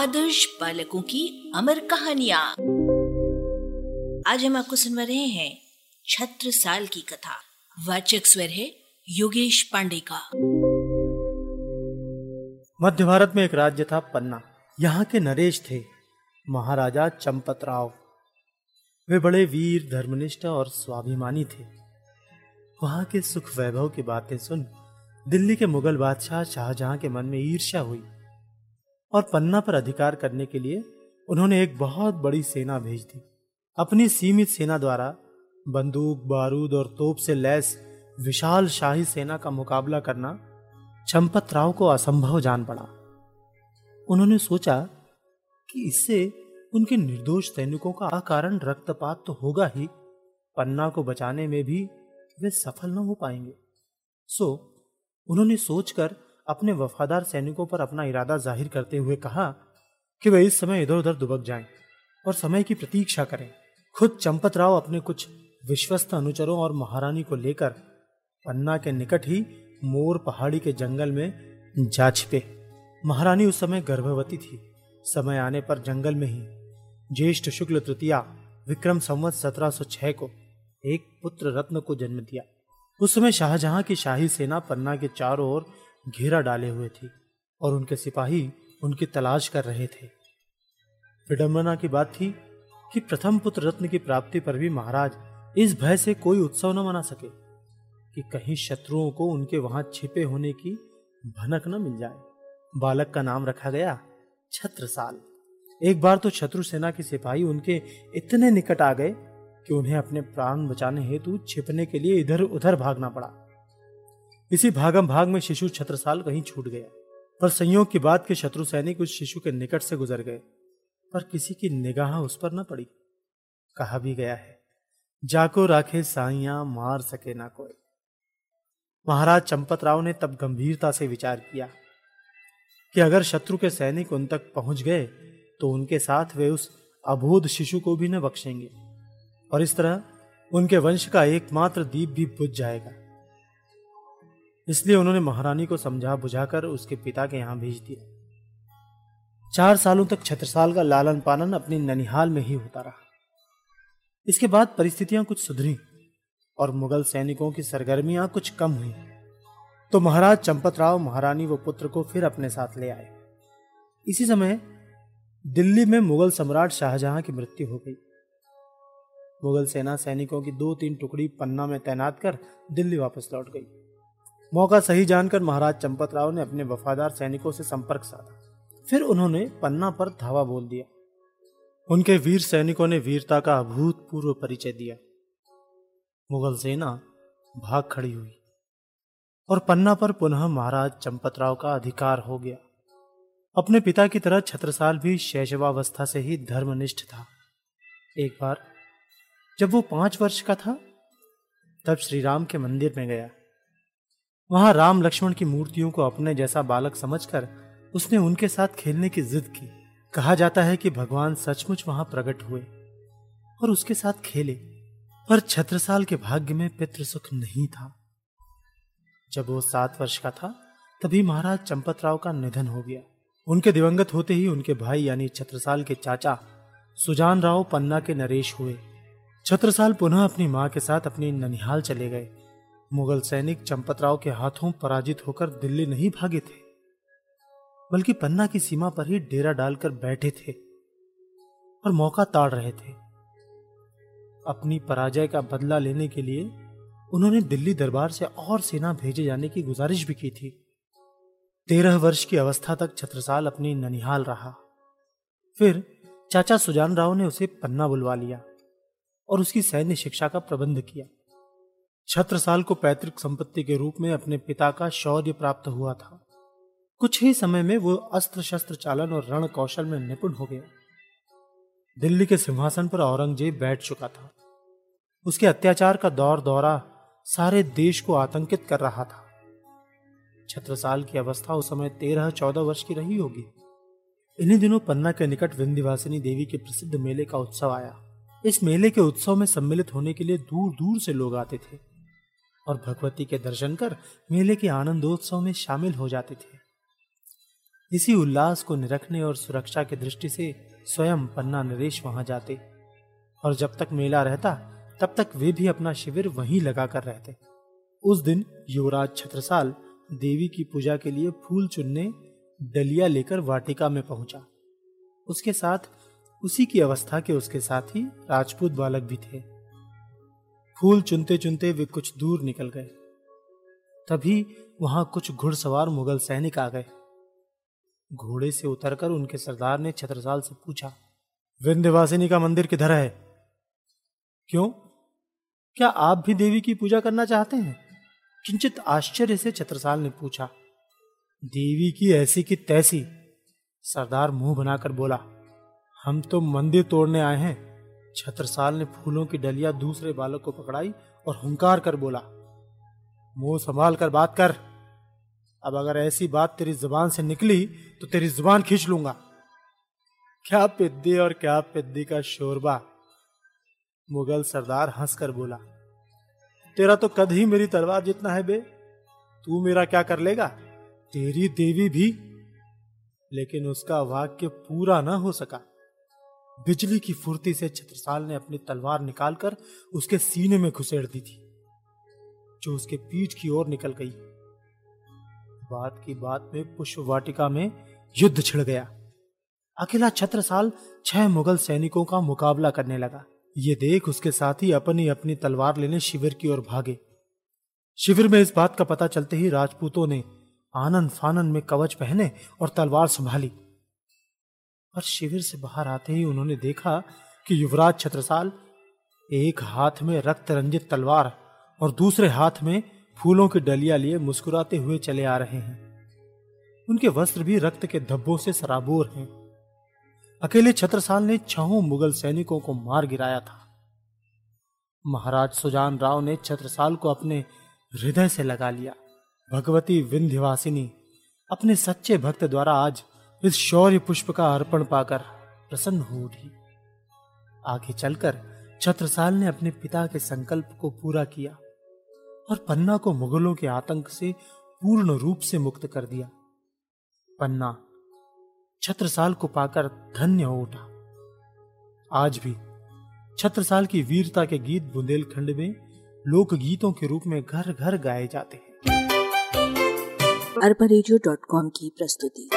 आदर्श बालकों की अमर कहानियाँ। आज हम आपको सुनवा रहे हैं छत्र साल की कथा। वाचक स्वर है योगेश पांडे का। मध्य भारत में एक राज्य था पन्ना। यहाँ के नरेश थे। महाराजा चंपत राव वे बड़े वीर, धर्मनिष्ठ और स्वाभिमानी थे। वहाँ के सुख वैभव की बातें सुन दिल्ली के मुगल बादशाह शाहजहां के मन में ईर्ष्या हुई। और पन्ना पर अधिकार करने के लिए उन्होंने एक बहुत बड़ी सेना भेज दी। अपनी सीमित सेना द्वारा बंदूक, बारूद और तोप से लैस विशाल शाही सेना का मुकाबला करना चंपत राव को असंभव जान पड़ा। उन्होंने सोचा कि इससे उनके निर्दोष सैनिकों का अकारण रक्तपात तो होगा ही, पन्ना को बचाने में भी वे सफल न हो पाएँगे। सो, उन्होंने सोचकर अपने वफादार सैनिकों पर अपना इरादा ज़ाहिर करते हुए कहा कि वे इस समय इधर उधर दुबक जाएँ और समय की प्रतीक्षा करें। खुद चंपत राव अपने कुछ विश्वस्त अनुचरों और महारानी को लेकर पन्ना के निकट ही मोर पहाड़ी के जंगल में जा छिपे। महारानी उस समय गर्भवती थी। समय आने पर जंगल में ही ज्येष्ठ शुक्ल तृतीया विक्रम संवत 1706 को एक पुत्र रत्न को जन्म दिया। उस समय शाहजहां की शाही सेना पन्ना के चारों ओर घेरा डाले हुए थी और उनके सिपाही उनकी तलाश कर रहे थे। विडंबना की बात थी कि प्रथम पुत्र रत्न की प्राप्ति पर भी महाराज इस भय से कोई उत्सव न मना सके कि कहीं शत्रुओं को उनके वहाँ छिपे होने की भनक न मिल जाए। बालक का नाम रखा गया छत्रसाल। एक बार तो शत्रु सेना के सिपाही उनके इतने निकट आ गए कि उन्हें अपने प्राण बचाने हेतु छिपने के लिए इधर उधर भागना पड़ा। इसी भागम भाग में शिशु छत्रसाल कहीं छूट गया, पर संयोग की बात के शत्रु सैनिक उस शिशु के निकट से गुजर गए, पर किसी की निगाह उस पर न पड़ी। कहा भी गया है, जाको राखे साइया मार सके ना कोई। महाराज चंपत राव ने तब गंभीरता से विचार किया कि अगर शत्रु के सैनिक उन तक पहुँच गए तो उनके साथ वे उस अबोध शिशु को भी न बख्शेंगे, और इस तरह उनके वंश का एकमात्र दीप भी बुझ जाएगा। इसलिए उन्होंने महारानी को समझा बुझाकर उसके पिता के यहाँ भेज दिया। चार सालों तक छत्रसाल का लालन पालन अपने ननिहाल में ही होता रहा। इसके बाद परिस्थितियाँ कुछ सुधरी और मुगल सैनिकों की सरगर्मियाँ कुछ कम हुई। तो महाराज चंपत राव महारानी व पुत्र को फिर अपने साथ ले आए। इसी समय दिल्ली में मुगल सम्राट शाहजहां की मृत्यु हो गई। मुगल सेना सैनिकों की दो तीन टुकड़ी पन्ना में तैनात कर दिल्ली वापस लौट गई। मौका सही जानकर महाराज चंपत राव ने अपने वफादार सैनिकों से संपर्क साधा। फिर उन्होंने पन्ना पर धावा बोल दिया। उनके वीर सैनिकों ने वीरता का अभूतपूर्व परिचय दिया। मुगल सेना भाग खड़ी हुई और पन्ना पर पुनः महाराज चंपत राव का अधिकार हो गया। अपने पिता की तरह छत्रसाल भी शैशवावस्था से ही धर्मनिष्ठ था। एक बार जब वो पाँच वर्ष का था, तब श्री राम के मंदिर में गया। वहाँ राम लक्ष्मण की मूर्तियों को अपने जैसा बालक समझकर उसने उनके साथ खेलने की जिद की। कहा जाता है कि भगवान सचमुच वहाँ प्रकट हुए और उसके साथ खेले, पर छत्रसाल के भाग्य में पितृ सुख नहीं था। जब वो सात वर्ष का था, तभी महाराज चंपत राव का निधन हो गया। उनके दिवंगत होते ही उनके भाई यानी छत्रसाल के चाचा सुजान राव पन्ना के नरेश हुए। छत्रसाल पुनः अपनी माँ के साथ अपनी ननिहाल चले गए। मुगल सैनिक चंपतराव के हाथों पराजित होकर दिल्ली नहीं भागे थे, बल्कि पन्ना की सीमा पर ही डेरा डालकर बैठे थे और मौका ताड़ रहे थे। अपनी पराजय का बदला लेने के लिए उन्होंने दिल्ली दरबार से और सेना भेजे जाने की गुजारिश भी की थी। तेरह वर्ष की अवस्था तक छत्रसाल अपनी ननिहाल रहा। फिर चाचा सुजान राव ने उसे पन्ना बुलवा लिया और उसकी सैन्य शिक्षा का प्रबंध किया। छत्रसाल को पैतृक संपत्ति के रूप में अपने पिता का शौर्य प्राप्त हुआ था। कुछ ही समय में वो अस्त्र शस्त्र चालन और रण कौशल में निपुण हो गया। दिल्ली के सिंहासन पर औरंगज़ेब बैठ चुका था। उसके अत्याचार का दौर दौरा सारे देश को आतंकित कर रहा था। छत्रसाल की अवस्था उस समय तेरह चौदह वर्ष की रही होगी। इन्हीं दिनों पन्ना के निकट विंध्यवासिनी देवी के प्रसिद्ध मेले का उत्सव आया। इस मेले के उत्सव में सम्मिलित होने के लिए दूर दूर से लोग आते थे। और भगवती के दर्शन कर मेले के आनंदोत्सव में शामिल हो जाते थे। इसी उल्लास को निरखने और सुरक्षा की दृष्टि से स्वयं पन्ना नरेश वहाँ जाते और जब तक मेला रहता, तब तक वे भी अपना शिविर वहीं लगाकर रहते। उस दिन युवराज छत्रसाल देवी की पूजा के लिए फूल चुनने, डलिया लेकर वाटिका में पहुँचा। उसके साथ, उसी की अवस्था के उसके साथ राजपूत बालक भी थे। फूल चुनते चुनते वे कुछ दूर निकल गए। तभी वहाँ कुछ घुड़सवार मुगल सैनिक आ गए। घोड़े से उतरकर उनके सरदार ने छत्रसाल से पूछा विंध्यवासिनी का मंदिर किधर है? क्यों? क्या आप भी देवी की पूजा करना चाहते हैं? किंचित आश्चर्य से छत्रसाल ने पूछा, देवी की ऐसी की तैसी? सरदार मुँह बनाकर बोला, हम तो मंदिर तोड़ने आए हैं। छत्रसाल ने फूलों की डलिया दूसरे बालक को पकड़ाई और हुंकार कर बोला, मुँह संभाल कर बात कर। अब अगर ऐसी बात तेरी ज़ुबान से निकली तो तेरी ज़ुबान खींच लूँगा। क्या पिद्दी और क्या पिद्दी का शोरबा। मुगल सरदार हंसकर बोला, तेरा तो कद ही मेरी तलवार जितना है बे। तू मेरा क्या कर लेगा? तेरी देवी भी। लेकिन उसका वाक्य पूरा ना हो सका। बिजली की फुर्ती से छत्रसाल ने अपनी तलवार निकालकर उसके सीने में घुसेड़ दी थी, जो उसके पीठ की ओर निकल गई। बात की बात में पुष्प वाटिका में युद्ध छिड़ गया। अकेला छत्रसाल छह मुगल सैनिकों का मुकाबला करने लगा। ये देख उसके साथी अपनी अपनी तलवार लेने शिविर की ओर भागे। शिविर में इस बात का पता चलते ही राजपूतों ने आनंद फानंद में कवच पहने और तलवार संभाली। पर शिविर से बाहर आते ही उन्होंने देखा कि युवराज छत्रसाल एक हाथ में रक्त रंजित तलवार और दूसरे हाथ में फूलों की डलिया लिए मुस्कुराते हुए चले आ रहे हैं। उनके वस्त्र भी रक्त के धब्बों से सराबोर हैं। अकेले छत्रसाल ने छहों मुगल सैनिकों को मार गिराया था। महाराज सुजान राव ने छत्रसाल को अपने हृदय से लगा लिया। भगवती विंध्यवासिनी अपने सच्चे भक्त द्वारा आज इस शौर्य पुष्प का अर्पण पाकर प्रसन्न हो उठी। आगे चलकर छत्रसाल ने अपने पिता के संकल्प को पूरा किया और पन्ना को मुगलों के आतंक से पूर्ण रूप से मुक्त कर दिया। पन्ना छत्रसाल को पाकर धन्य हो उठा। आज भी छत्रसाल की वीरता के गीत बुंदेलखंड में लोक गीतों के रूप में घर घर गाए जाते हैं। अरबा की प्रस्तुति।